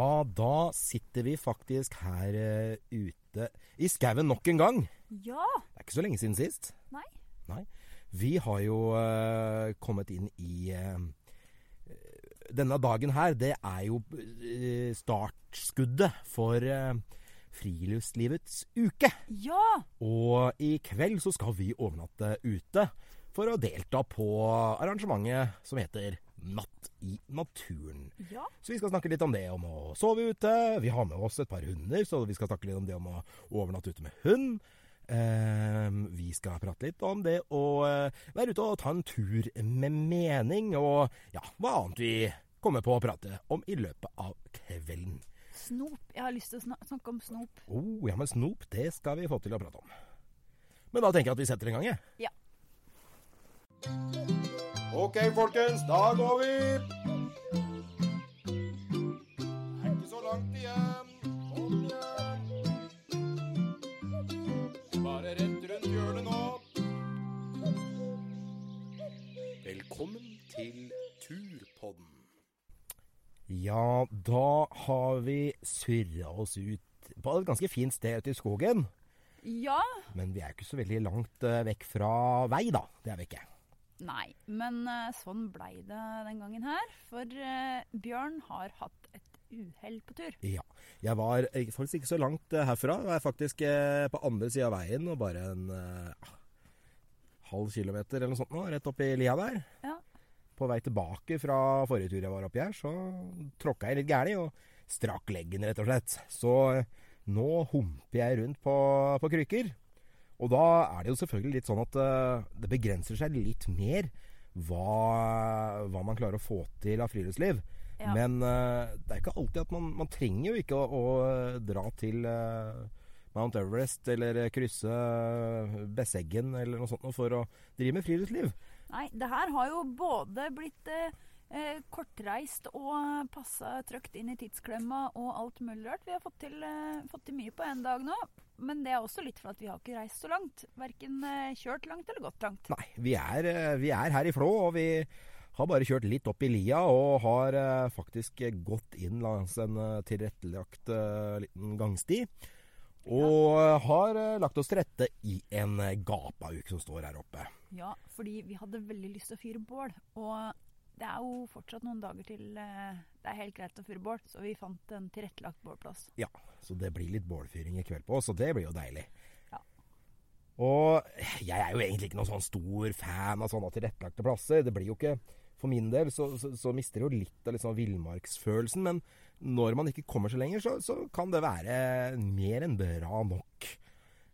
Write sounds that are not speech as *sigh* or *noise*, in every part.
Ja, da sitter vi faktisk her uh, ute i skauen nok en gang. Ja. Det er ikke så lenge siden sist. Nei. Nei. Vi har jo uh, kommet inn i uh, Denne dagen her, det er jo startskuddet for Friluftslivets uke. Ja. Og i kveld så skal vi overnatte ute for å delta på arrangementet som heter Natt i naturen. Ja. Så vi skal snakke litt om det om å sove ute. Vi har med oss et par hunder, så vi skal snakke litt om det om å overnatte ute med hund. Eh, vi skal prate litt om det å eh, være ute og ta en tur med mening, og ja, hva annet vi kommer på å prate om i løpet av kvelden. Snop. Jeg har lyst til å snak snakke om snop. Oh, ja, men snop, det skal vi få til å prate om. Men da tenker jeg at vi setter en gang, jeg. Ja. Ok, folkens, da går vi. Det er ikke så langt igjen. Kom igjen. Bare rett rundt hjørnet nå. Velkommen til Turpodden. Ja, da har vi surra oss ut på et ganske fint sted ute i skogen. Ja. Men vi er ikke så veldig langt eh, vekk fra vei, da. Det er vi ikke. Nei, men eh, sånn blei det den gangen her. For eh, Bjørn har hatt et uhell på tur. Ja. Jeg var eh, faktisk ikke så langt herfra. Jeg er faktisk på andre sida av veien og bare en uh, halv kilometer eller noe sånt nå, rett oppi lia der. Ja. På vei tilbake fra forrige tur jeg var oppi her, så tråkka jeg litt gæli og strakk leggen, rett og slett. Så nå humper jeg rundt på, på krykker. Og da er det jo selvfølgelig litt sånn at eh, det begrenser seg litt mer hva, hva man klarer å få til av friluftsliv. Ja. Men eh, det er ikke alltid at man, man trenger jo ikke å, å dra til eh, Mount Everest eller krysse Besseggen eller noe sånt for å drive med friluftsliv. Nei, det her har jo både blitt eh, eh, kortreist og passa trygt inn i tidsklemma og alt mulig rart. Vi har fått til, eh, fått til mye på én dag nå. Men det er også litt for at vi har ikke reist så langt. Verken eh, kjørt langt eller gått langt. Nei, vi er, eh, vi er her i Flå, og vi har bare kjørt litt opp i lia og har eh, faktisk gått inn langs en eh, tilrettelagt liten gangsti. Og ja. har lagt oss til rette i en gapauk som står her oppe. Ja, fordi vi hadde veldig lyst til å fyre bål. Og det er jo fortsatt noen dager til eh, det er helt greit å fyre bål, så vi fant en tilrettelagt bålplass. Ja, så det blir litt bålfyring i kveld på oss, og det blir jo deilig. Ja. Og jeg er jo egentlig ikke noen sånn stor fan av sånne tilrettelagte plasser. Det blir jo ikke For min del så, så, så mister det jo litt av liksom villmarksfølelsen, men når man ikke kommer så lenger, så, så kan det være mer enn bra nok.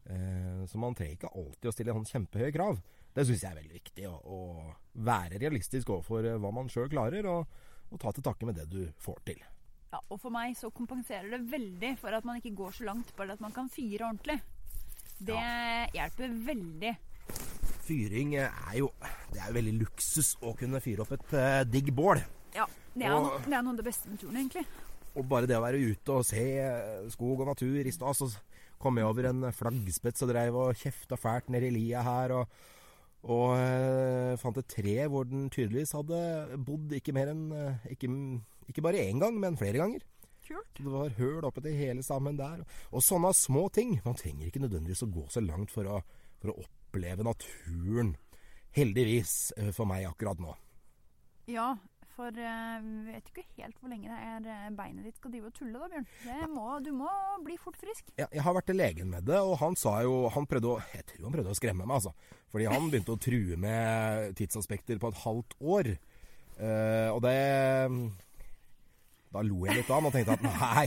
Eh, så man trenger ikke alltid å stille sånn kjempehøye krav. Det syns jeg er veldig viktig. Å, å være realistisk overfor eh, hva man sjøl klarer, og, og ta til takke med det du får til. Ja, og for meg så kompenserer det veldig for at man ikke går så langt, bare at man kan fyre ordentlig. Det hjelper veldig. Fyring er jo Det er jo veldig luksus å kunne fyre opp et uh, digg bål. Ja, det er, Og- noe, det er noe av det beste med turen, egentlig. Og bare det å være ute og se eh, skog og natur I stad så kom jeg over en flaggspett som dreiv og kjefta fælt nedi lia her. Og, og eh, fant et tre hvor den tydeligvis hadde bodd ikke mer enn eh, ikke, ikke bare én gang, men flere ganger. Kult. Så det var høl oppetter hele sammen der. Og sånne små ting. Man trenger ikke nødvendigvis å gå så langt for å, for å oppleve naturen. Heldigvis eh, for meg akkurat nå. Ja, for eh, vi vet ikke helt hvor lenge det er eh, beinet ditt skal drive og tulle da, Bjørn. Må, du må bli fort frisk. Ja, jeg har vært til legen med det, og han sa jo Han prøvde å Jeg tror han prøvde å skremme meg, altså. Fordi han *laughs* begynte å true med tidsaspekter på et halvt år. Uh, og det Da lo jeg litt av og tenkte at nei,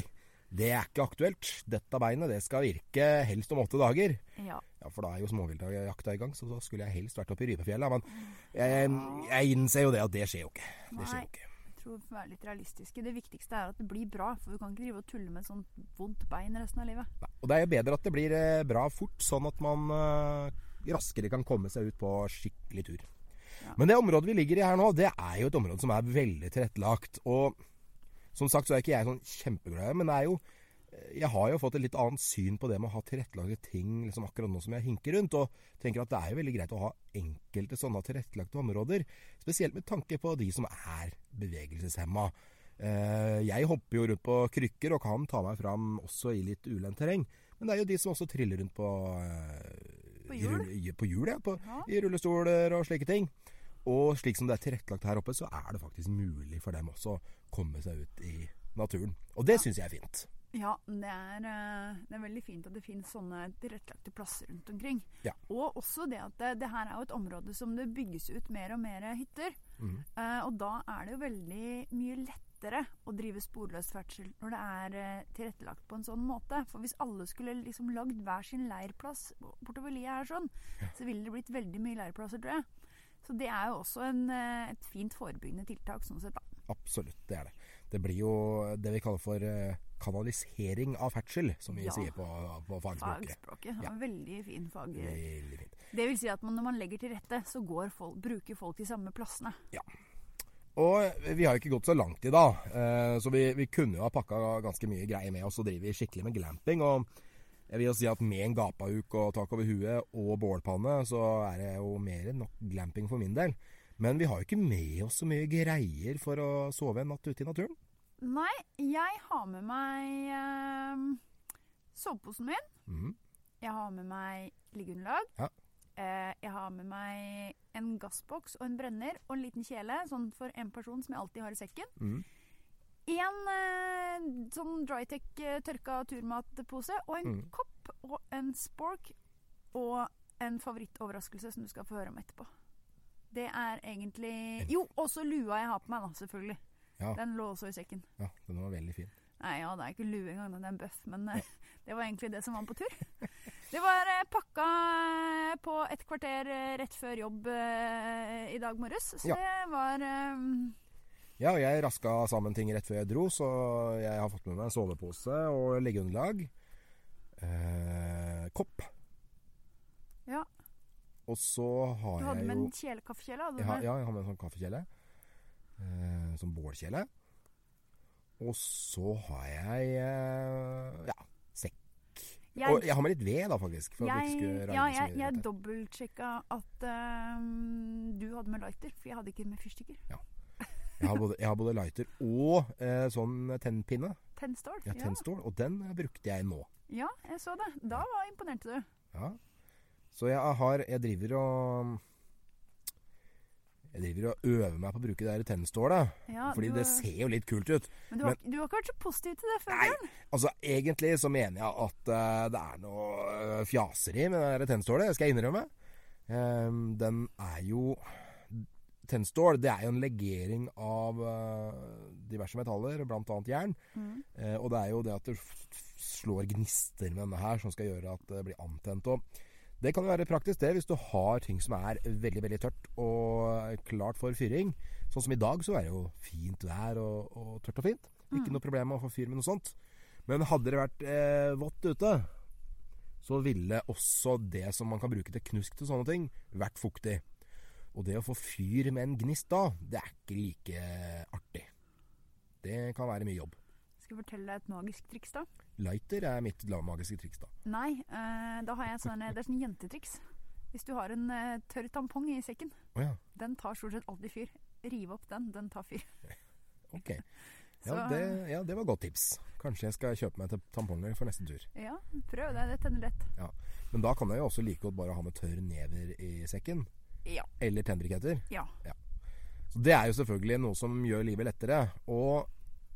det er ikke aktuelt. Dette beinet det skal virke helst om åtte dager. Ja. Ja, for da er jo småviltjakta i gang, så da skulle jeg helst vært oppe i Rypefjellet. Men jeg, jeg innser jo det at det skjer jo ikke. Det skjer Nei. jo ikke. Jeg tror vi får være litt realistiske. Det viktigste er at det blir bra, for du kan ikke drive og tulle med et sånt vondt bein resten av livet. Nei, Og det er jo bedre at det blir eh, bra fort, sånn at man eh, raskere kan komme seg ut på skikkelig tur. Ja. Men det området vi ligger i her nå, det er jo et område som er veldig tilrettelagt. Og som sagt så er ikke jeg sånn kjempeglad i det, men det er jo jeg har jo fått et litt annet syn på det med å ha tilrettelagte ting liksom akkurat nå som jeg hinker rundt. Og tenker at det er jo veldig greit å ha enkelte sånne tilrettelagte områder. Spesielt med tanke på de som er bevegelseshemma. Eh, jeg hopper jo rundt på krykker og kan ta meg fram også i litt ulendt terreng. Men det er jo de som også triller rundt på eh, På hjul? i- På hjul, ja. På, Ja. I rullestoler og slike ting. Og slik som det er tilrettelagt her oppe, så er det faktisk mulig for dem også å komme seg ut i naturen. Og det syns jeg er fint. Ja, det er, eh, det er veldig fint at det finnes sånne tilrettelagte plasser rundt omkring. Ja. Og også det at det, det her er jo et område som det bygges ut mer og mer hytter. Mm. Eh, og da er det jo veldig mye lettere å drive sporløs ferdsel når det er eh, tilrettelagt på en sånn måte. For hvis alle skulle liksom lagd hver sin leirplass bortover lia her sånn, så ville det blitt veldig mye leirplasser, tror jeg. Så det er jo også en, eh, et fint forebyggende tiltak sånn sett, da. Absolutt, det er det. Det blir jo det vi kaller for eh, kanalisering av ferdsel, som vi Ja. sier på, på fagspråket. Fagspråket. Ja. Veldig fin fag. Veldig fint. Det vil si at man, når man legger til rette, så går folk, bruker folk de samme plassene. Ja. Og vi har jo ikke gått så langt i dag, eh, så vi, vi kunne jo ha pakka ganske mye greier med oss og driver skikkelig med glamping. Og jeg vil jo si at med en gapahuk og tak over huet og bålpanne, så er det jo mer enn nok glamping for min del. Men vi har jo ikke med oss så mye greier for å sove en natt ute i naturen. Nei, jeg har med meg eh, soveposen min. Mm. Jeg har med meg liggeunderlag. Ja. Eh, jeg har med meg en gassboks og en brenner og en liten kjele, sånn for en person som jeg alltid har i sekken. Mm. En eh, sånn Drytec eh, turmatpose og en Mm. kopp og en spork og en favorittoverraskelse som du skal få høre om etterpå. Det er egentlig Jo, også lua jeg har på meg, da, selvfølgelig. Ja. Den lå også i sekken. Ja, den var veldig fin. Nei, ja, det er ikke lue engang, det er en bøff, men ja. *laughs* det var egentlig det som var på tur. *laughs* Det var eh, pakka eh, på et kvarter eh, rett før jobb i dag morges, så Ja. det var um... Ja, og jeg raska sammen ting rett før jeg dro, så jeg har fått med meg en sovepose og leggeunderlag. Eh, kopp. Ja. Og så har Du jeg med jo en kaffekjele? hadde du jeg har, med? Ja, jeg har med en sånn kaffekjele. Eh, sånn bålkjele. Og så har jeg eh, ja, sekk. Jeg- og jeg har med litt ved, da, faktisk. Jeg, ja, jeg, jeg dobbeltsjekka at uh, du hadde med lighter, for jeg hadde ikke med fyrstikker. Jeg har både, jeg har både lighter og eh, sånn tennpinne. Tennstål. Ja, tennstål. Og den brukte jeg nå. ja, jeg så det. Da var imponerte du. Ja. Så jeg har Jeg driver og Jeg driver og øver meg på å bruke det der tennstålet. Ja, fordi du, det ser jo litt kult ut. Men du har, du har ikke vært så positiv til det før? Nei, altså egentlig så mener jeg at uh, det er noe eh, fjaseri med det der tennstålet. Det skal jeg innrømme. Um, den er jo Tennstål det er jo en legering av uh, diverse metaller, bl.a. jern. Mm. Uh, og det er jo det at det f- slår gnister med denne her, som skal gjøre at det blir antent. Og det kan jo være praktisk det hvis du har ting som er veldig veldig tørt og klart for fyring. Sånn som i dag, så er det jo fint vær og, og tørt og fint. Ikke noe problem med å få fyr med noe sånt. Men hadde det vært eh, vått ute, så ville også det som man kan bruke til knusk til sånne ting, vært fuktig. Og det å få fyr med en gnist da, det er ikke like artig. Det kan være mye jobb. Skal fortelle deg et magisk triks, da? Lighter er mitt magiske triks, da. Nei, eh, da har jeg sånn, det er sånn jentetriks. Hvis du har en eh, tørr tampong i sekken, oh, ja. den tar stort sett alltid fyr. Rive opp den, den tar fyr. *laughs* Ok. Ja det, ja, det var godt tips. Kanskje jeg skal kjøpe meg tamponger for neste tur. Ja, prøv det. Det tenner lett. Ja. Men da kan jeg jo også like godt bare ha med tørr never i sekken. Ja. Eller tennbriketter. Ja. Så det er jo selvfølgelig noe som gjør livet lettere. Og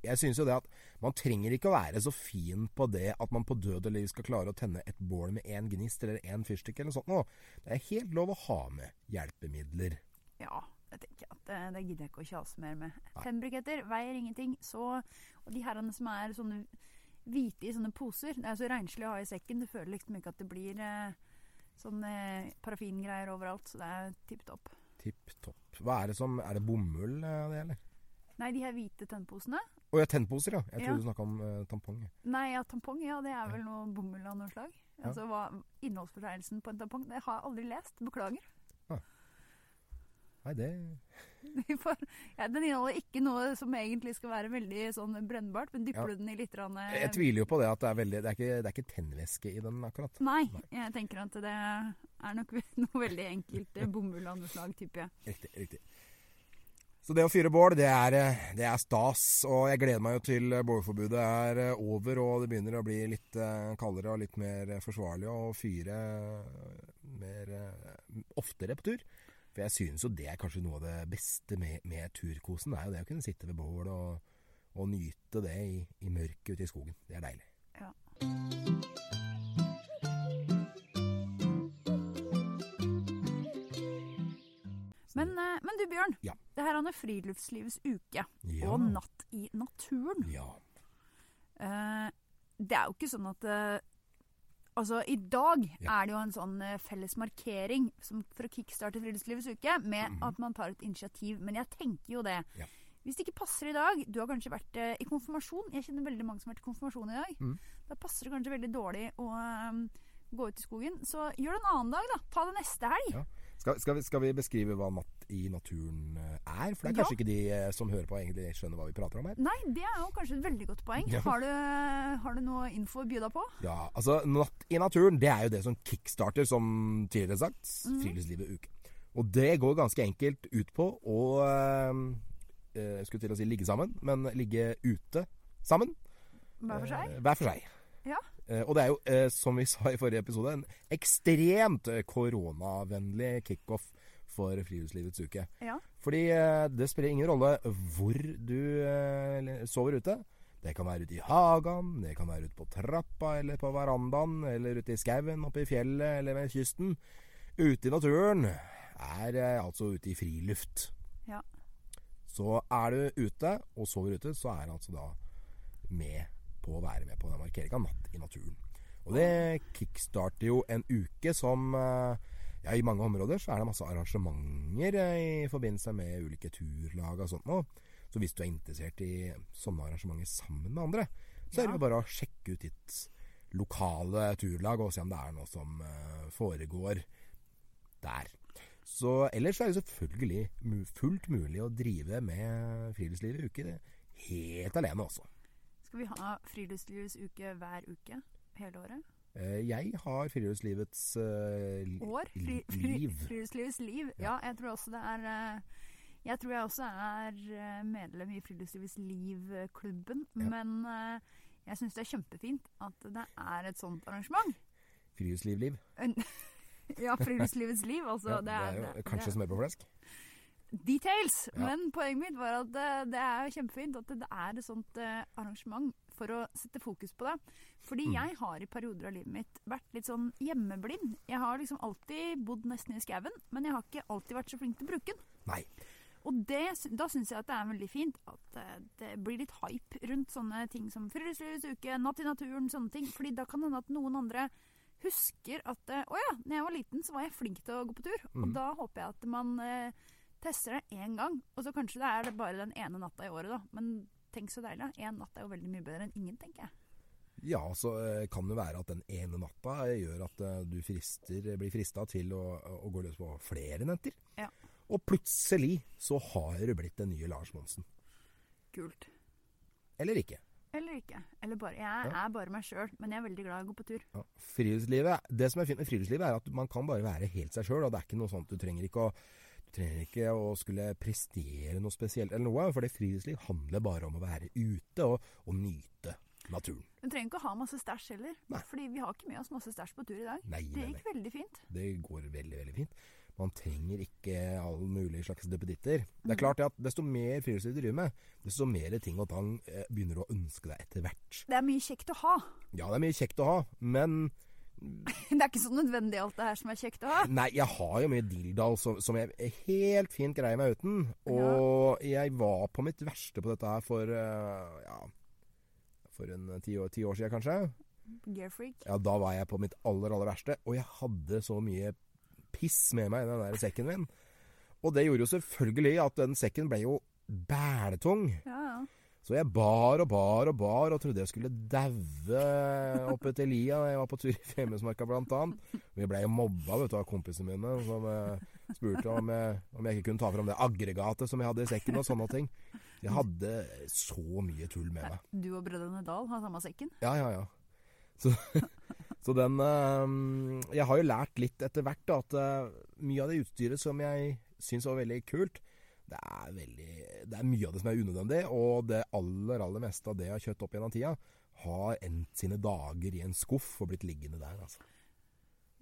jeg synes jo det at man trenger ikke å være så fin på det at man på død og liv skal klare å tenne et bål med én gnist eller én fyrstikk eller noe sånt noe. Det er helt lov å ha med hjelpemidler. Ja, jeg tenker at det, det gidder jeg ikke å kjase mer med. Nei. briketter veier ingenting. Så, og de herrene som er sånne hvite i sånne poser, det er så renslig å ha i sekken. Du føler liksom ikke at det blir eh, sånne parafingreier overalt. Så det er tipp topp. Tipp topp. Hva er det som Er det bomull eh, det, gjelder? Nei, de her hvite tennposene Å ja, tennposer, ja. Jeg Ja. trodde du snakka om uh, tampong. Nei, ja, tampong, ja, det er vel noe bomull av noe slag. Ja. Altså hva innholdsfortegnelsen på en tampong, det har jeg aldri lest. Beklager. Nei, det *laughs* ja, den inneholder ikke noe som egentlig skal være veldig sånn brennbart, men dypper Ja. du den i litt rann, eh, Jeg tviler jo på det at det er veldig Det er ikke, det er ikke tennvæske i den, akkurat. Nei, Nei. jeg tenker at det er nok *laughs* noe veldig enkelt eh, bomull av noe slag, tipper jeg. Riktig. riktig. Så det å fyre bål, det er, eh, det er stas. Og jeg gleder meg jo til bålforbudet er eh, over og det begynner å bli litt eh, kaldere og litt mer forsvarlig å fyre mer oftere på tur. For jeg synes jo det er kanskje noe av det beste med, med turkosen. Det er jo det å kunne sitte ved bål og, og nyte det i, i mørket ute i skogen. Det er deilig. Ja. Men, men, du Bjørn, ja. Det her er Friluftslivets uke ja. og Natt i naturen. Ja. Eh, det er jo ikke sånn at eh, Altså, I dag ja. er det jo en sånn eh, felles markering som, for å kickstarte Friluftslivets uke med mm -hmm. at man tar et initiativ. Men jeg tenker jo det. Ja. Hvis det ikke passer i dag Du har kanskje vært eh, i konfirmasjon. Jeg kjenner veldig mange som har vært i konfirmasjon i dag. Mm. Da passer det kanskje veldig dårlig å um, gå ut i skogen. Så gjør det en annen dag, da. Ta det neste helg. Ja. Skal, skal, vi, skal, vi, beskrive hva natt i naturen eh, er? For det er kanskje ja. ikke de eh, som hører på egentlig skjønner hva vi prater om her? Nei, det er jo kanskje et veldig godt poeng. Ja. Har, du, har, du, noe info å by deg på? Ja, altså Natt i naturen det er jo det som kickstarter, som tidligere sagt, mm. Friluftslivet uke. Og det går ganske enkelt ut på å øh, Jeg skulle til å si ligge sammen, men ligge ute sammen. Hver for seg? Eh, hver for seg. Ja. Eh, og det er jo, eh, som vi *laughs* sa i forrige episode, en ekstremt eh, koronavennlig kickoff for Friluftslivets uke. Ja. Fordi det spiller ingen rolle hvor du sover ute. Det kan være ute i hagen, det kan være ute på trappa eller på verandaen, eller ute i skauen, oppe i fjellet eller ved kysten. Ute i naturen er altså ute i friluft. Ja. Så er du ute og sover ute, så er det altså da med på å være med på den markeringa Natt i naturen. Og det kickstarter jo en uke som eh, ja, I mange områder så er det masse arrangementer eh, i forbindelse med ulike turlag og sånt noe. Så hvis du er interessert i sånne arrangementer sammen med andre, så ja. er det bare å sjekke ut ditt lokale turlag og se om det er noe som uh, foregår der. Så ellers er det selvfølgelig fullt mulig å drive med friluftslivet i uke helt alene også. Skal vi ha Friluftslivets uke hver uke hele året? Eh, jeg har friluftslivets uh, År? Fri, fri, liv. Friluftslivets liv. Ja. ja. jeg tror også det er uh, Jeg tror jeg også er medlem i Friluftslivets liv-klubben. Ja. Men jeg syns det er kjempefint at det er et sånt arrangement. Friluftslivliv. *laughs* ja, Friluftslivets liv. Altså, ja, det, er, det er kanskje smør på flesk? Details. Ja. Men poenget mitt var at det, det er kjempefint at det er et sånt uh, arrangement for å sette fokus på det. Fordi mm. jeg har i perioder av livet mitt vært litt sånn hjemmeblind. Jeg har liksom alltid bodd nesten i skauen, men jeg har ikke alltid vært så flink til å bruke den. Nei. Og det, da syns jeg at det er veldig fint at uh, det blir litt hype rundt sånne ting som Friluftslivets uke, Natt i naturen, sånne ting. Fordi da kan det hende at noen andre husker at Å ja, da jeg var liten, så var jeg flink til å gå på tur. Mm. Og da håper jeg at man uh, Tester det én gang, og så kanskje det er bare den ene natta i året, da. Men tenk så deilig. Én natt er jo veldig mye bedre enn ingen, tenker jeg. Ja, så eh, kan det være at den ene natta gjør at eh, du frister, blir frista til å, å, gå løs på flere netter. Ja. Og plutselig så har du blitt den nye Lars Monsen. Kult. Eller ikke. Eller ikke. Eller bare Jeg ja. er bare meg sjøl, men jeg er veldig glad i å gå på tur. Ja. Friluftslivet, Det som er fint med friluftslivet, er at man kan bare være helt seg sjøl. Det er ikke noe sånt du trenger ikke å trenger ikke å skulle prestere noe spesielt eller noe, for det friluftsliv handler bare om å være ute og, og nyte naturen. Du trenger ikke å ha masse stæsj heller, nei. fordi vi har ikke med oss masse stæsj på tur i dag. Nei, det gikk veldig fint. Det går veldig, veldig fint. Man trenger ikke all mulig slags duppeditter. Det er klart at desto mer friluftsliv du driver med, desto mer ting og tang eh, begynner du å ønske deg etter hvert. Det er mye kjekt å ha. Ja, det er mye kjekt å ha, men *laughs* det er ikke så nødvendig alt det her som er kjekt å ha? Nei, jeg har jo mye dilldall som, som, jeg helt fint greier meg uten. Og ja. jeg var på mitt verste på dette her for uh, ja, for en ti år, ti år siden, kanskje. Gearfreak? Ja, da var jeg på mitt aller, aller verste. Og jeg hadde så mye piss med meg i den der sekken min. Og det gjorde jo selvfølgelig at den sekken ble jo bæletung. Ja, ja. Så jeg bar og bar og bar og trodde jeg skulle daue oppe til lia da jeg var på tur i Femundsmarka annet. Vi blei mobba vet du, av kompisene mine som eh, spurte om jeg, om jeg, ikke kunne ta fram det aggregatet som jeg hadde i sekken og sånne ting. Jeg hadde så mye tull med meg. Du og brødrene Dal har samme sekken? Ja, ja, ja. Så, *laughs* så den øh, Jeg har jo lært litt etter hvert da, at øh, mye av det utstyret som jeg syns var veldig kult, det er, veldig, det er mye av det som er unødvendig, og det aller, aller meste av det jeg har kjøtt opp gjennom tida, har endt sine dager i en skuff og blitt liggende der. altså.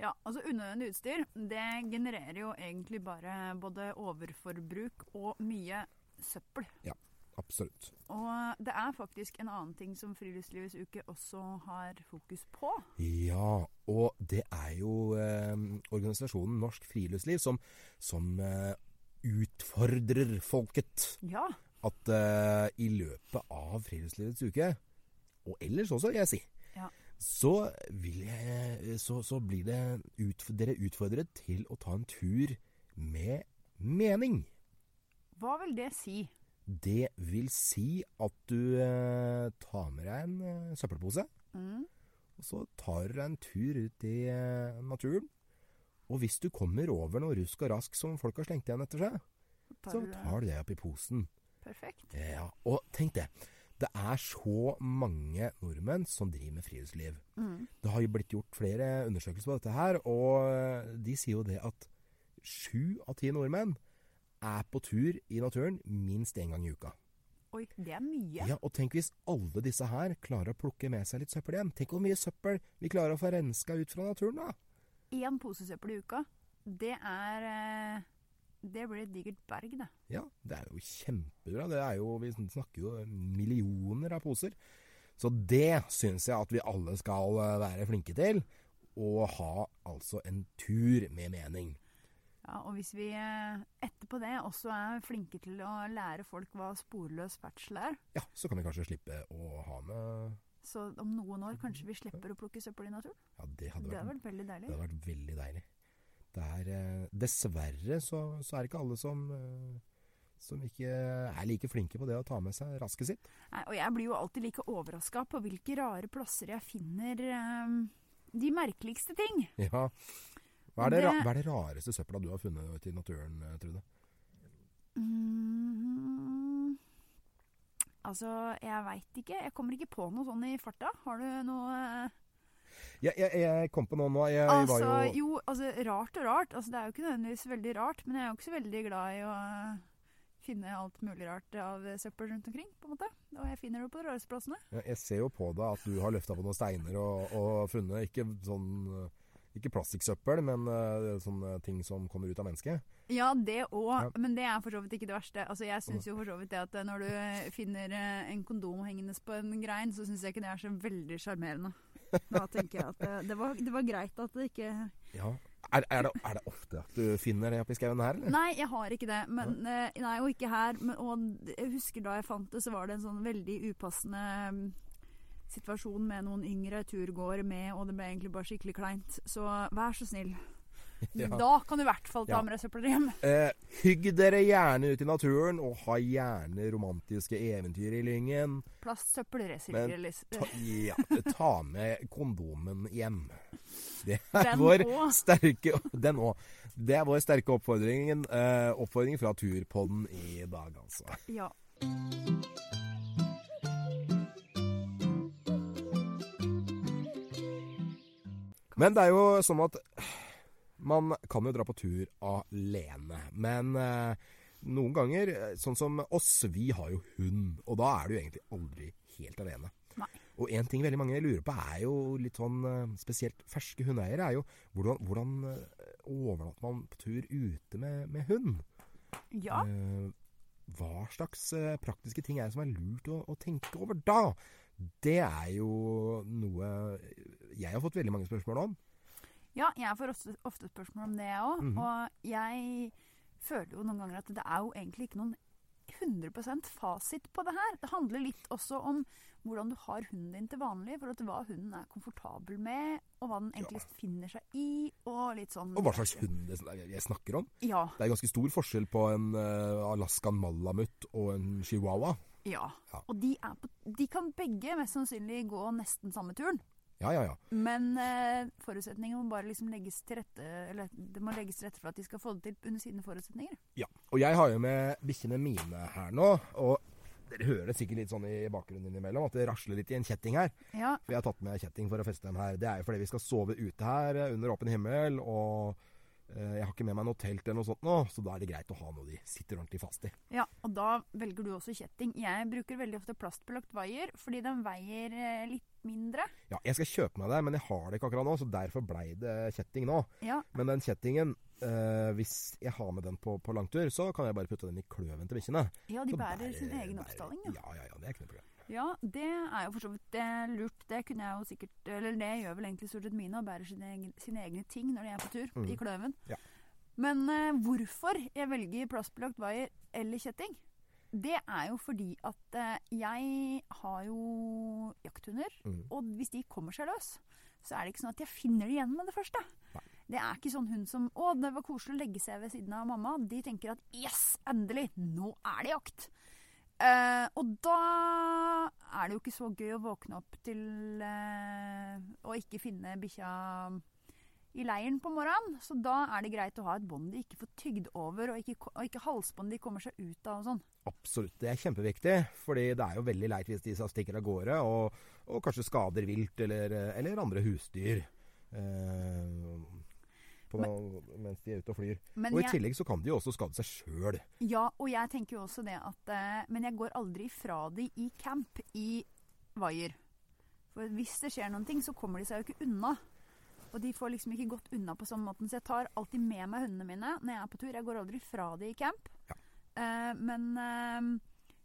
Ja, altså Unødvendig utstyr det genererer jo egentlig bare både overforbruk og mye søppel. Ja, Absolutt. Og det er faktisk en annen ting som Friluftslivets uke også har fokus på. Ja, og det er jo eh, organisasjonen Norsk Friluftsliv som, som eh, utfordrer folket. Ja, At uh, i løpet av Friluftslivets uke, og ellers også, vil jeg si, Ja. så, vil jeg, så, så blir det ut, dere utfordret til å ta en tur med mening. hva vil det si? Det vil si at du uh, tar med deg en uh, søppelpose. Mm. Og så tar du deg en tur ut i naturen. Og hvis du kommer over noe rusk og rask som folk har slengt igjen etter seg, Tar så tar du det opp i posen. Perfekt. Ja, og tenk det. Det er så mange nordmenn som driver med friluftsliv. Mm. Det har jo blitt gjort flere undersøkelser på dette her, og de sier jo det at sju av ti nordmenn er på tur i naturen minst én gang i uka. Oi, det er mye. Ja, og tenk hvis alle disse her klarer å plukke med seg litt søppel hjem. Tenk hvor mye søppel vi klarer å få renska ut fra naturen, da. Én pose søppel i uka, det er eh, Det blir et digert berg, det. Ja, det er jo kjempebra. Det er jo, vi snakker jo millioner av poser. Så det syns jeg at vi alle skal eh, være flinke til. Og ha altså en tur med mening. Ja, Og hvis vi eh, etterpå det også er flinke til å lære folk hva sporløs ferdsel er, Ja, så kan vi kanskje slippe å ha med så om noen år kanskje vi slipper å plukke søppel i naturen. Ja, det hadde Det vært, hadde vært veldig det hadde vært veldig deilig. Det er eh, Dessverre så, så er det ikke alle som eh, som ikke er like flinke på det å ta med seg rasket sitt. Nei, og jeg blir jo alltid like overraska på hvilke rare plasser jeg finner um, de merkeligste ting. Ja. Hva er det, Det- hva er det rareste søpla du har funnet ute i naturen, eh, Trude? Mm, altså, jeg veit ikke. Jeg kommer ikke på noe sånn i farta. Har du noe eh, Jeg, jeg, jeg kom på noe nå. Jeg, Altså, var jo jo, altså rart og rart. Altså, det er jo ikke nødvendigvis veldig rart, men jeg er jo ikke så veldig glad i å eh, finne alt mulig rart av søppel rundt omkring, på en måte. Og jeg finner det på de rareste plassene. Ja, Jeg ser jo på deg at du har løfta på noen steiner og, og funnet ikke sånn Ikke plastikksøppel, men uh, sånne ting som kommer ut av mennesket. Ja, det òg, Ja. men det er for så vidt ikke det verste. Altså, jeg syns jo for så vidt det at eh, når du finner eh, en kondom hengende på en grein, så syns jeg ikke det er så veldig sjarmerende. Da tenker jeg at det, det, var, det var greit at det ikke Ja. Er, er, det, er det ofte at du finner det oppi skauen her, eller? Nei, jeg har ikke det. Men, nei, og ikke her. Men, og jeg husker da jeg fant det, så var det en sånn veldig upassende situasjon med noen yngre turgåere med, og det ble egentlig bare skikkelig kleint. Så vær så snill. *laughs* Ja. Da kan du i hvert fall ta Ja. med deg søppelet hjem. Eh, hygg dere gjerne ut i naturen, og ha gjerne romantiske eventyr i lyngen. Plastsøppel resirkuleres. Ja, ta med kondomen hjem. Det er Den vår også. sterke Den òg. Det er vår sterke oppfordring, eh, oppfordring fra Turpodden i dag, altså. Ja. Men det er jo sånn at man kan jo dra på tur alene. Men eh, noen ganger, eh, sånn som oss, vi har jo hund. Og da er du egentlig aldri helt alene. Nei. Og en ting veldig mange lurer på, er jo litt sånn eh, spesielt ferske hundeeiere, er jo hvordan, hvordan eh, overnatter man på tur ute med, med hund? ja. Eh, hva slags praktiske ting er det som er lurt å, å tenke over da? Det er jo noe jeg har fått veldig mange spørsmål om. Ja, jeg får ofte, ofte spørsmål om det, jeg òg. Mhm. Og jeg føler jo noen ganger at det er jo egentlig ikke noen 100% fasit på det her. Det handler litt også om hvordan du har hunden din til vanlig, for at hva hunden er komfortabel med, og hva den enklest finner seg i, og litt sånn Og hva slags hund jeg snakker om. Ja. Det er ganske stor forskjell på en uh, Alaskan malamut og en chihuahua. Ja. Ja. Og de, på, de kan begge mest sannsynlig gå nesten samme turen. Ja, ja, ja. Men eh, forutsetningen må bare liksom legges til rette Eller det må legges til rette for at de skal få det til under sine forutsetninger. ja. Og jeg har jo med bikkjene mine her nå. Og dere hører det sikkert litt sånn i bakgrunnen innimellom at det rasler litt i en kjetting her. Ja. For jeg har tatt med kjetting for å feste dem her. Det er jo fordi vi skal sove ute her eh, under åpen himmel. Og jeg har ikke med meg noe telt eller noe sånt nå, så da er det greit å ha noe de sitter ordentlig fast i. Ja, og da velger du også kjetting. Jeg bruker veldig ofte plastbelagt vaier, fordi den veier eh, litt mindre. Ja, jeg skal kjøpe meg det, men jeg har det ikke akkurat nå, så derfor blei det kjetting nå. Ja, Men den kjettingen, eh, hvis jeg har med den på, på langtur, så kan jeg bare putte den i kløven til bikkjene. ja de bærer, bærer sin egen oppstalling, ja. Ja, ja, ja, det er ikke noe problem. Ja, det er jo for så vidt lurt. Det kunne jeg jo sikkert Eller det gjør vel egentlig stort sett mine, og bærer sine, egne, sine egne ting når de er på tur Mm. i kløven. Ja. Men eh, hvorfor jeg velger plastbelagt vaier eller kjetting, det er jo fordi at eh, jeg har jo jakthunder. Mm. Og hvis de kommer seg løs, så er det ikke sånn at jeg finner det igjen med det første. Nei. Det er ikke sånn hund som 'Å, det var koselig å legge seg ved siden av mamma'. De tenker at 'yes, endelig, nå er det jakt'. Eh, og da er det jo ikke så gøy å våkne opp til eh, å ikke finne bikkja i leiren på morgenen. Så da er det greit å ha et bånd de ikke får tygd over, og ikke, og ikke halsbånd de kommer seg ut av og sånn. Absolutt, det er kjempeviktig. Fordi det er jo veldig leit hvis de stikker av gårde og, og kanskje skader vilt eller, eller andre husdyr. Eh, på, mens de er ute og flyr. Og i jeg- tillegg så kan de jo også skade seg sjøl. Ja, og jeg tenker jo også det at eh, Men jeg går aldri fra de i camp i vaier. For hvis det skjer noen ting, så kommer de seg jo ikke unna. Og de får liksom ikke gått unna på sånn måten. Så jeg tar alltid med meg hundene mine når jeg er på tur. Jeg går aldri fra de i camp. Ja. Uh, men uh,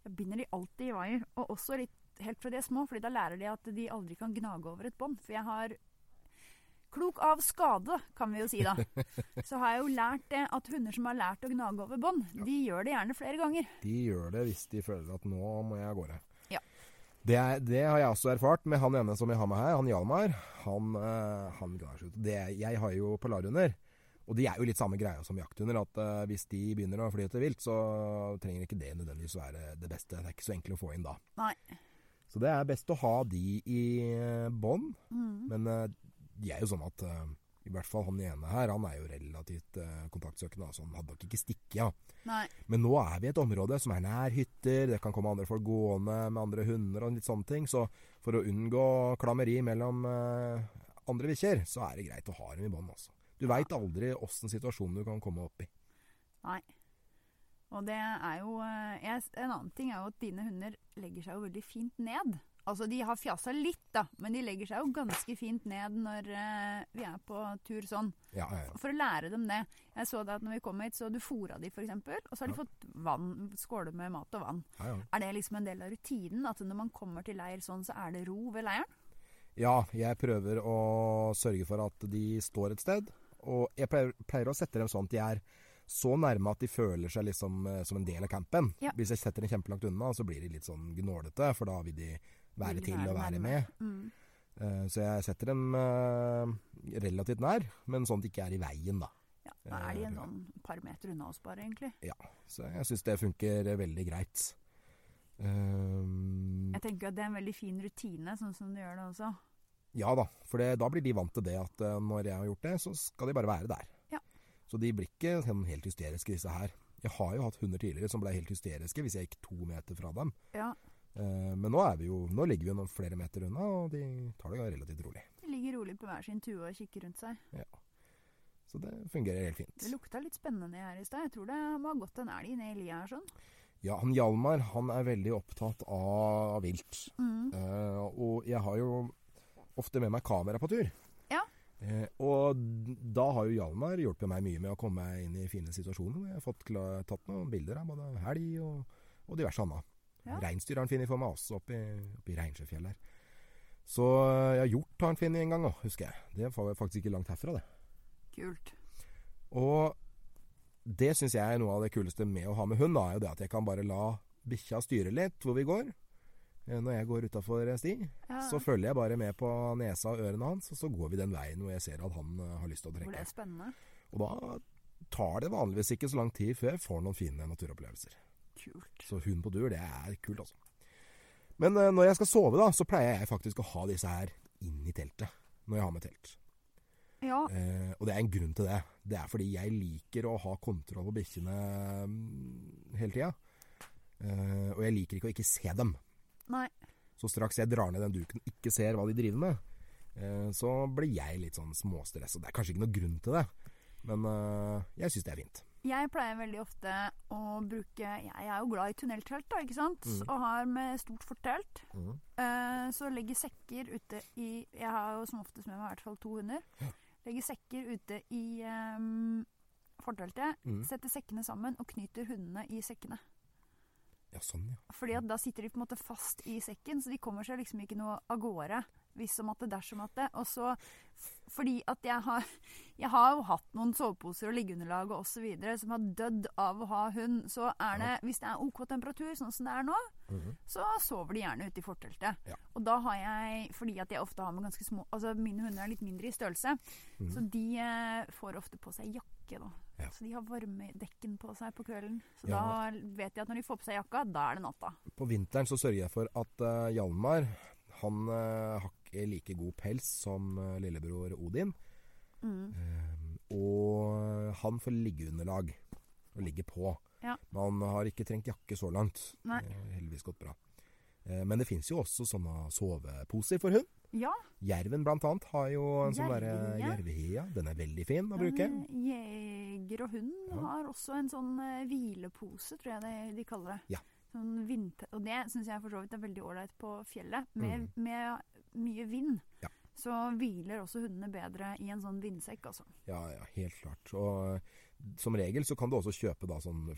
jeg binder de alltid i vaier. Og også litt helt fra de er små, fordi da lærer de at de aldri kan gnage over et bånd. For jeg har Klok av skade, kan vi jo si da. *laughs* Så har jeg jo lært det at hunder som har lært å gnage over bånd, de gjør det gjerne flere ganger. De gjør det hvis de føler at nå må jeg av gårde. Ja. Det, er, det har jeg også erfart med han ene som jeg har med her, han Hjalmar. Han, øh, han gnager ut. Det, jeg har jo polarhunder. Og de er jo litt samme greia som jakthunder. At uh, hvis de begynner å fly etter vilt, så trenger ikke det nødvendigvis være det beste. Det er ikke så enkelt å få inn da. Nei. Så det er best å ha de i øh, bånd. Mm. Men øh, de er jo sånn at øh, i hvert fall han ene her, han er jo relativt uh, kontaktsøkende. Altså, han hadde nok ikke stikket av. Men nå er vi i et område som er nær hytter, det kan komme andre folk gående med andre hunder og litt sånne ting. Så for å unngå klammeri mellom uh, andre bikkjer, så er det greit å ha dem i bånd, altså. Du veit aldri åssen situasjon du kan komme opp i. Nei. Og det er jo eh, jeg, En annen ting er jo at dine hunder legger seg jo veldig fint ned. Altså, de har fjasa litt, da, men de legger seg jo ganske fint ned når uh, vi er på tur sånn. Ja, ja, ja. For å lære dem det. Jeg så det at når vi kom hit, så du fôra de f.eks., og så har de fått vann, skåler med mat og vann. ja, ja. Er det liksom en del av rutinen? At når man kommer til leir sånn, så er det ro ved leiren? ja, jeg prøver å sørge for at de står et sted. Og jeg pleier, pleier å sette dem sånn at de er så nærme at de føler seg liksom eh, som en del av campen. Ja. Hvis jeg setter dem kjempelangt unna, så blir de litt sånn gnålete, for da vil de være Vil til være og være med. Mm. Eh, Så jeg setter dem eh, relativt nær, men sånn at de ikke er i veien, da. Ja, da er de en Eh, sånn par meter unna oss bare, egentlig. Ja, Så jeg syns det funker veldig greit. Um, Jeg tenker at det er en veldig fin rutine, sånn som du gjør det også. ja da, for det, da blir de vant til det at når jeg har gjort det, så skal de bare være der. Ja. Så de blir ikke sånn helt hysteriske, disse her. Jeg har jo hatt hunder tidligere som ble helt hysteriske hvis jeg gikk to meter fra dem. Ja, men nå, er vi jo, nå ligger vi jo noen flere meter unna, og de tar det relativt rolig. De ligger rolig på hver sin tue og kikker rundt seg. Ja. Så det fungerer helt fint. Det lukta litt spennende her i stad. Jeg tror det må ha gått en elg ned i lia her sånn. Ja, han Hjalmar han er veldig opptatt av vilt. Mm. Eh, og jeg har jo ofte med meg kamera på tur. Ja. Eh, og da har jo Hjalmar hjulpet meg mye med å komme meg inn i fine situasjoner. Jeg har fått tatt noen bilder av både helg og, og diverse annet. Ja. Reinsdyr har han funnet for meg også oppe i, oppe Reinsjøfjell her. Så eh, ja, hjort har han funnet en gang òg, husker jeg. Det var faktisk ikke langt herfra, det. Kult. Og det syns jeg er noe av det kuleste med å ha med hund, da, er jo det at jeg kan bare la bikkja styre litt hvor vi går. Eh, Når jeg går utafor sti, Ja, så følger jeg bare med på nesa og ørene hans, og så går vi den veien hvor jeg ser at han eh, har lyst til å hvor det er spennende. Og da tar det vanligvis ikke så lang tid før jeg får noen fine naturopplevelser. Kult. Så hund på dør, det er kult, altså. Men eh, når jeg skal sove, da, så pleier jeg faktisk å ha disse her inn i teltet. Når jeg har med telt. Ja, Eh, og det er en grunn til det. Det er fordi jeg liker å ha kontroll på bikkjene mm, hele tida. Eh, og jeg liker ikke å ikke se dem. nei. Så straks jeg drar ned den duken og ikke ser hva de driver med, eh, så blir jeg litt sånn småstressa. Det er kanskje ikke noe grunn til det, Men øh, jeg syns det er fint. Jeg pleier veldig ofte å bruke Jeg er jo glad i tunneltelt, da, ikke sant? Mm. Og har med stort fortelt. Mm. Eh, så legger sekker ute i Jeg har jo som oftest med meg i hvert fall to hunder. Legger sekker ute i um, forteltet. Mm. Setter sekkene sammen og knyter hundene i sekkene. Ja, sånn, ja. Fordi at da sitter de på en måte fast i sekken, så de kommer seg liksom ikke noe av gårde. Hvis om at det, dersom at det. Og så fordi at jeg har Jeg har jo hatt noen soveposer og liggeunderlag og osv. som har dødd av å ha hund. Så er det, hvis det er OK temperatur, sånn som det er nå, Mhm. så sover de gjerne ute i forteltet. Ja. Og da har jeg, fordi at jeg ofte har med ganske små Altså mine hunder er litt mindre i størrelse, Mhm. så de eh, får ofte på seg jakke, da. Ja. Så de har varmedekken på seg på kvelden. Så Ja. da vet jeg at når de får på seg jakka, da er det natta. På vinteren så sørger jeg for at uh, Hjalmar han uh, har ikke like god pels som øh, lillebror Odin. Mm. Ehm, og han får liggeunderlag og ligge på. Ja. Men han har ikke trengt jakke så langt. Nei. Heldigvis gått bra. Eh, Men det fins jo også sånne soveposer for hund. Ja. Jerven blant annet har jo en sånn derre Jervehi, ja. jervehi. Ja. Den er veldig fin å bruke. Eh, Jeger og hund Ja. har også en sånn eh, hvilepose, tror jeg det, de kaller det. Ja. Sånn vinter, og det syns jeg for så vidt er veldig ålreit på fjellet. Med, Mm. med mye vind. Ja. Så hviler også hundene bedre i en sånn vindsekk, altså. Ja, ja, helt klart. Og som regel så kan du også kjøpe da sånn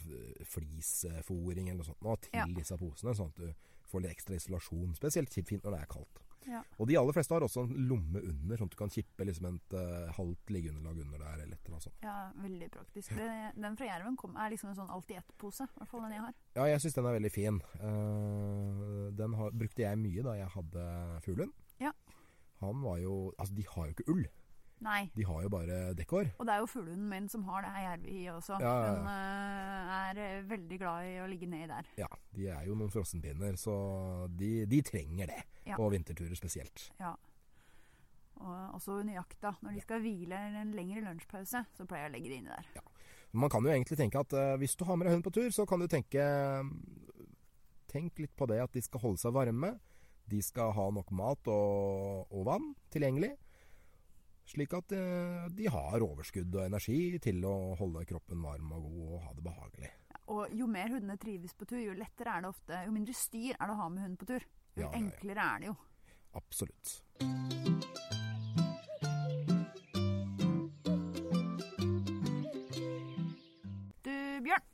flisfòring eller noe sånt nå, til Ja. disse posene, sånn at du får litt ekstra isolasjon. Spesielt fint når det er kaldt. Ja. Og de aller fleste har også en lomme under, sånn at du kan kippe liksom et uh, halvt liggeunderlag under der. eller et sånt. Ja, veldig praktisk. Det, den fra Jerven kom, er liksom en sånn alt-i-ett-pose. I hvert fall den jeg har. Ja, jeg syns den er veldig fin. Uh, den har, brukte jeg mye da jeg hadde fuglen. Han var jo Altså, de har jo ikke ull. Nei. De har jo bare dekkhår. Og det er jo fuglehunden min som har det her jervehiet også. Ja, ja, ja. Hun eh, er eh, veldig glad i å ligge nedi der. Ja, de er jo noen frossenpinner, så de, de trenger det. Ja. På vinterturer spesielt. Ja. Og også under jakta. Når de skal hvile eller en lengre lunsjpause, så pleier jeg å legge det inni der. Ja. Man kan jo egentlig tenke at uh, hvis du har med deg hund på tur, så kan du tenke Tenk litt på det at de skal holde seg varme. De skal ha nok mat og, og vann tilgjengelig. Slik at eh, de har overskudd og energi til å holde kroppen varm og god og ha det behagelig. Og jo mer hundene trives på tur, jo lettere er det ofte. Jo mindre styr er det å ha med hund på tur. Jo Ja, ja, ja. enklere er det jo. Absolutt.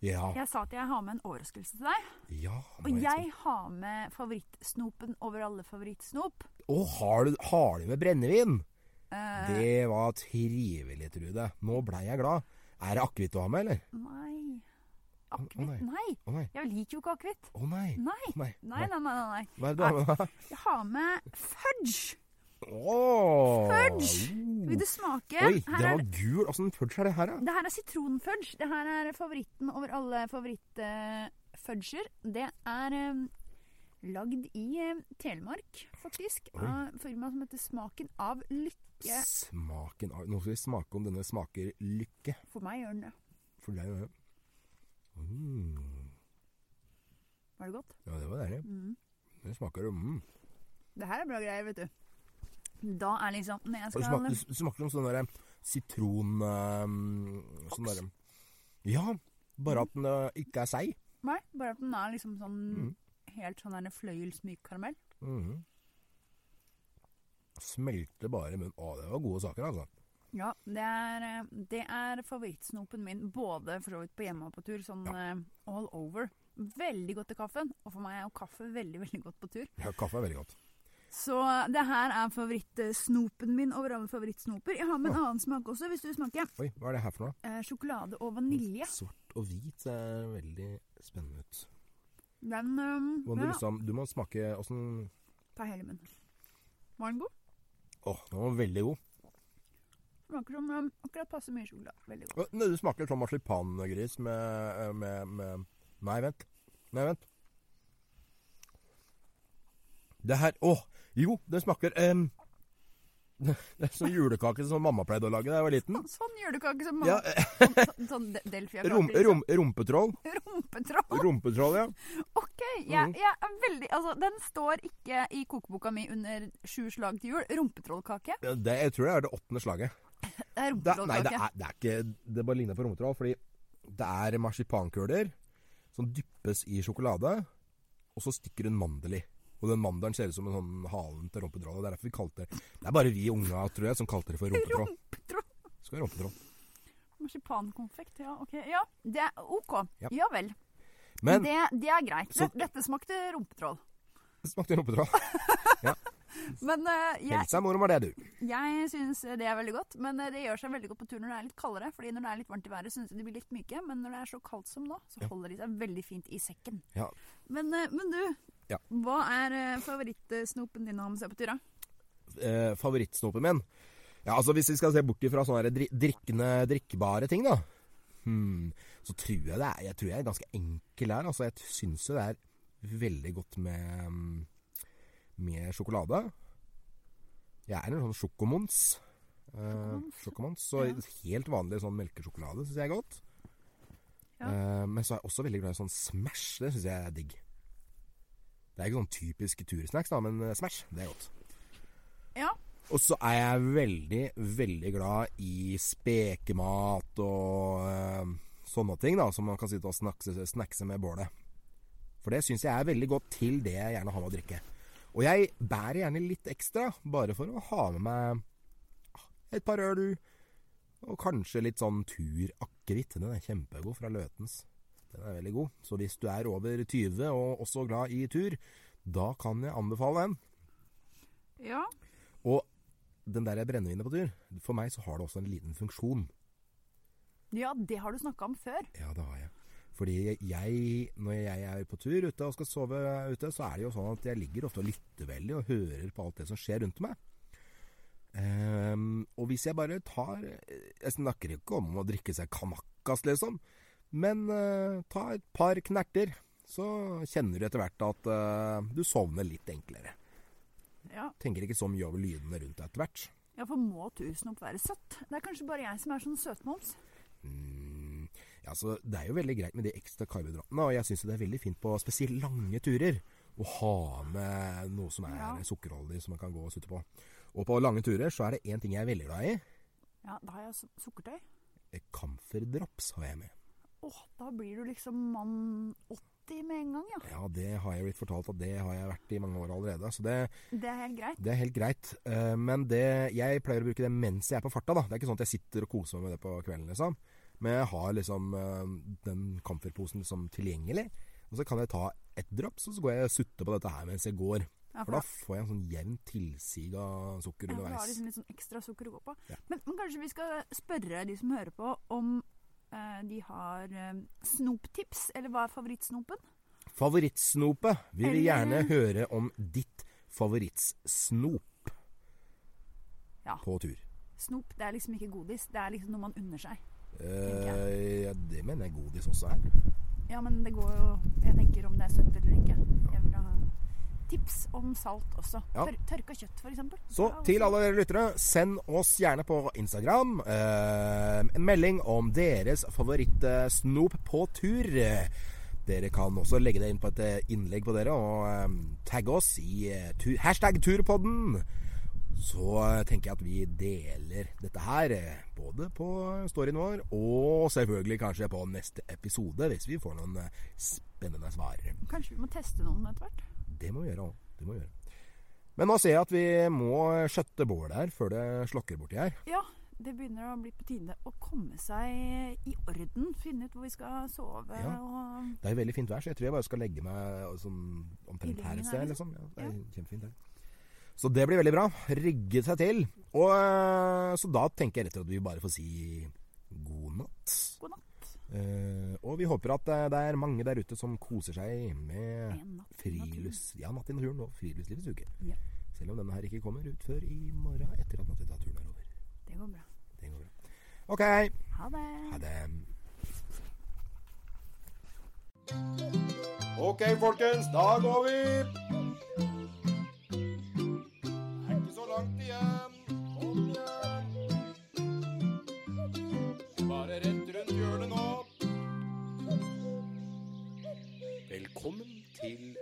Ja. Jeg sa at jeg har med en overraskelse til deg. ja Og jeg jeg har med favorittsnopen over alle favorittsnop. Å, har, du- har du med brennevin? Eh, Det var trivelig, Trude. Nå blei jeg glad. Er det akevitt du har med, eller? Nei Akevitt? nei. Oh, nei. Jeg liker jo ikke akevitt. Å. Nei. Nei. Nei, nei, nei. nei, nei. Hva er det du har med? Jeg har med fudge. Åh! Fudge! Vil du smake? Oi, Her den er, var gul. Åssen fudge er det her, da? det her er sitronfudge. Det her er favoritten over alle favorittfudger. det er um, lagd i um, Telemark, faktisk. Oi. Av firmaet som heter Smaken av lykke. Smaken av Nå skal vi smake om denne smaker lykke. For meg gjør den det. For deg og mm. Var det godt? Ja, det var deilig. Mm. Det smaker mm. Det her er bra greier, vet du. Da er liksom Når jeg skal smaker, det smaker som sånn derre sitron øh, Sånn derre Ja, bare at den øh, ikke er seig. Nei, bare at den er liksom sånn Mm. helt sånn der fløyelsmyk karamell. Mhm. Smelter bare i munnen. Å, det var gode saker, altså. Ja, det er, eh, det er favorittsnopen min, både for så vidt på hjemme og på tur, sånn eh, all over. Veldig godt til kaffen, og for meg er jo kaffe veldig, veldig godt på tur. Ja, kaffe er veldig godt. Så det her er favorittsnopen min over alle favorittsnoper. Jeg har med en annen smak også, hvis du vil smake. Oi, hva er det her for noe? Eh, sjokolade og vanilje. Svart og hvit ser veldig spennende ut. Den um, Må du, ja, liksom, du må smake åssen ta hele munnen. Var den god? Åh, den var veldig god. Smaker som um, akkurat passe mye sjokolade. Veldig god. Du smaker sånn marsipangris med, med, med Nei, vent. Nei, vent. Det her Å! Jo, det smaker um, *laughs* Det er sånn julekake som mamma pleide å lage da jeg var liten. *laughs* Sånn julekake som Ja, sånn, sånn, delfiakake. rom, rom, rumpetroll. *laughs* Rumpetroll. Rumpetroll, ja. OK. Jeg, Mhm. jeg er veldig Altså, den står ikke i kokeboka mi under sju slag til jul. Rumpetrollkake. Det, jeg tror det er det åttende slaget. Det er er- nei, det er, det er ikke Det bare ligner på rumpetroll, fordi det er marsipankuler som dyppes i sjokolade, og så stikker hun mandel i. Og den mandelen ser ut som en sånn halen til rumpetråd. Det er derfor vi kalte det Det er bare vi unga, tror jeg, som kalte det for rumpetråd. rumpetråd. Skal være rumpetråd. Marsipankonfekt, ja. ok. Ja, det er OK. Ja. Ja, vel. Men det, det er greit. Så- Dette smakte rumpetråd. det smakte rumpetroll. *laughs* Men uh, jeg, Helse er moro, var det, du. jeg syns det er veldig godt. Men eh, det gjør seg veldig godt på tur når det er litt kaldere. Fordi når det er litt varmt i været, syns jeg de blir litt myke. Men når det er så kaldt som nå, så holder de seg veldig fint i sekken. Ja. Men, uh, men du, Ja. hva er eh, favorittsnopen din å ha med seg på tur, da? Eh, favorittsnopen min Ja, altså Hvis vi skal se bort ifra sånne drikkende, drikkbare ting, da hmm, Så tror jeg det er Jeg tror jeg er ganske enkel her. Altså Jeg syns jo det er veldig godt med mm, Med sjokolade. Jeg er en sånn sjokomons. Eh, sjokomons. Så ja. helt vanlig sånn melkesjokolade syns jeg er godt. Ja. Eh, men så er jeg også veldig glad i sånn Smash. Det syns jeg er digg. Det er ikke sånn typisk tursnacks, da, men eh, Smash, det er godt. Ja. Og så er jeg veldig, veldig glad i spekemat og eh, sånne ting, da, som man kan sitte og snackse, snackse med bålet. For det syns jeg er veldig godt til det jeg gjerne har med å drikke. Og jeg bærer gjerne litt ekstra, bare for å ha med meg ah, et par øl, og kanskje litt sånn turakevitt. Den er kjempegod fra Løtens. Den er veldig god. Så hvis du er over 20 og også glad i tur, da kan jeg anbefale den. Ja. Og den der brennevinet på tur, for meg så har det også en liten funksjon. ja, det har du snakka om før. Ja, det har jeg. Fordi jeg, når jeg er på tur ute og skal sove ute, så er det jo sånn at jeg ligger ofte og lytter veldig og hører på alt det som skjer rundt meg. Um, og hvis jeg bare tar Jeg snakker ikke om å drikke seg kanakas, liksom. Men eh, ta et par knerter, så kjenner du etter hvert at eh, du sovner litt enklere. Ja. Tenker ikke så mye over lydene rundt deg etter hvert. ja, for må tursnop være søtt? Det er kanskje bare jeg som er sånn søtmoms. Mm, ja, så Det er jo veldig greit med de ekstra karbohydratene, og jeg syns det er veldig fint på spesielt lange turer å ha med noe som er Ja. sukkerholdig, som man kan gå og sutte på. Og på lange turer så er det én ting jeg er veldig glad i. Ja, da har jeg su- sukkertøy. Camferdrops har jeg med. Åh, da blir du liksom mann 80 med en gang, ja. Ja, det har jeg blitt fortalt at det har jeg vært i mange år allerede. Så det, Det er helt greit. det er helt greit. Eh, Men det, jeg pleier å bruke det mens jeg er på farta. da. Det er ikke sånn at jeg sitter og koser meg med det på kvelden, liksom. Men jeg har liksom eh, den camferposen liksom tilgjengelig. Og så kan jeg ta ett drops, og så går jeg og sutter på dette her mens jeg går. For da får jeg en sånn jevn tilsig av sukker underveis. Ja, for du har liksom litt sånn ekstra sukker å gå på. Ja. Men, men kanskje vi skal spørre de som hører på, om de har eh, snoptips, eller hva er favorittsnopen? Favorittsnopet. Vi vil gjerne høre om ditt favorittsnop Ja. på tur. Snop det er liksom ikke godis, det er liksom noe man unner seg. Eh, ja, det mener jeg godis også er. Ja, men det går jo Jeg tenker om det er søtt eller ikke. Tips om salt også. Ja. Tør, tørka kjøtt, eksempel. Så Ja, til alle dere lyttere, send oss gjerne på Instagram eh, en melding om deres favorittsnop på tur. Dere kan også legge det inn på et eh, innlegg på dere og eh, tagge oss i eh, tu hashtag Turpodden. Så eh, tenker jeg at vi deler dette her, både på storyen vår og selvfølgelig kanskje på neste episode, hvis vi får noen spennende svar. Kanskje vi må teste noen etter hvert? Det må vi gjøre òg. Det må vi gjøre. Men nå ser jeg at vi må skjøtte bålet her før det slokker borti her. Ja, det begynner å bli på tide å komme seg i orden. Finne ut hvor vi skal sove Ja. og Det er jo veldig fint vær, så jeg tror jeg bare skal legge meg sånn omtrent her et sted. Liksom. Ja, det er Ja. kjempefint her. Så det blir veldig bra. Rigge seg til. Og, øh, så da tenker jeg rett og slett at vi bare får si god natt. god natt. Uh, og vi håper at eh, det er mange der ute som koser seg med frilufts, ja, natt i naturen og friluftslivets uke. Ja. Selv om denne her ikke kommer ut før i morgen etter at Nattitaturen er over. Det går bra. Det går bra. OK. Ha det. Ha det. OK, folkens. Da går vi. Det er ikke så langt igjen. till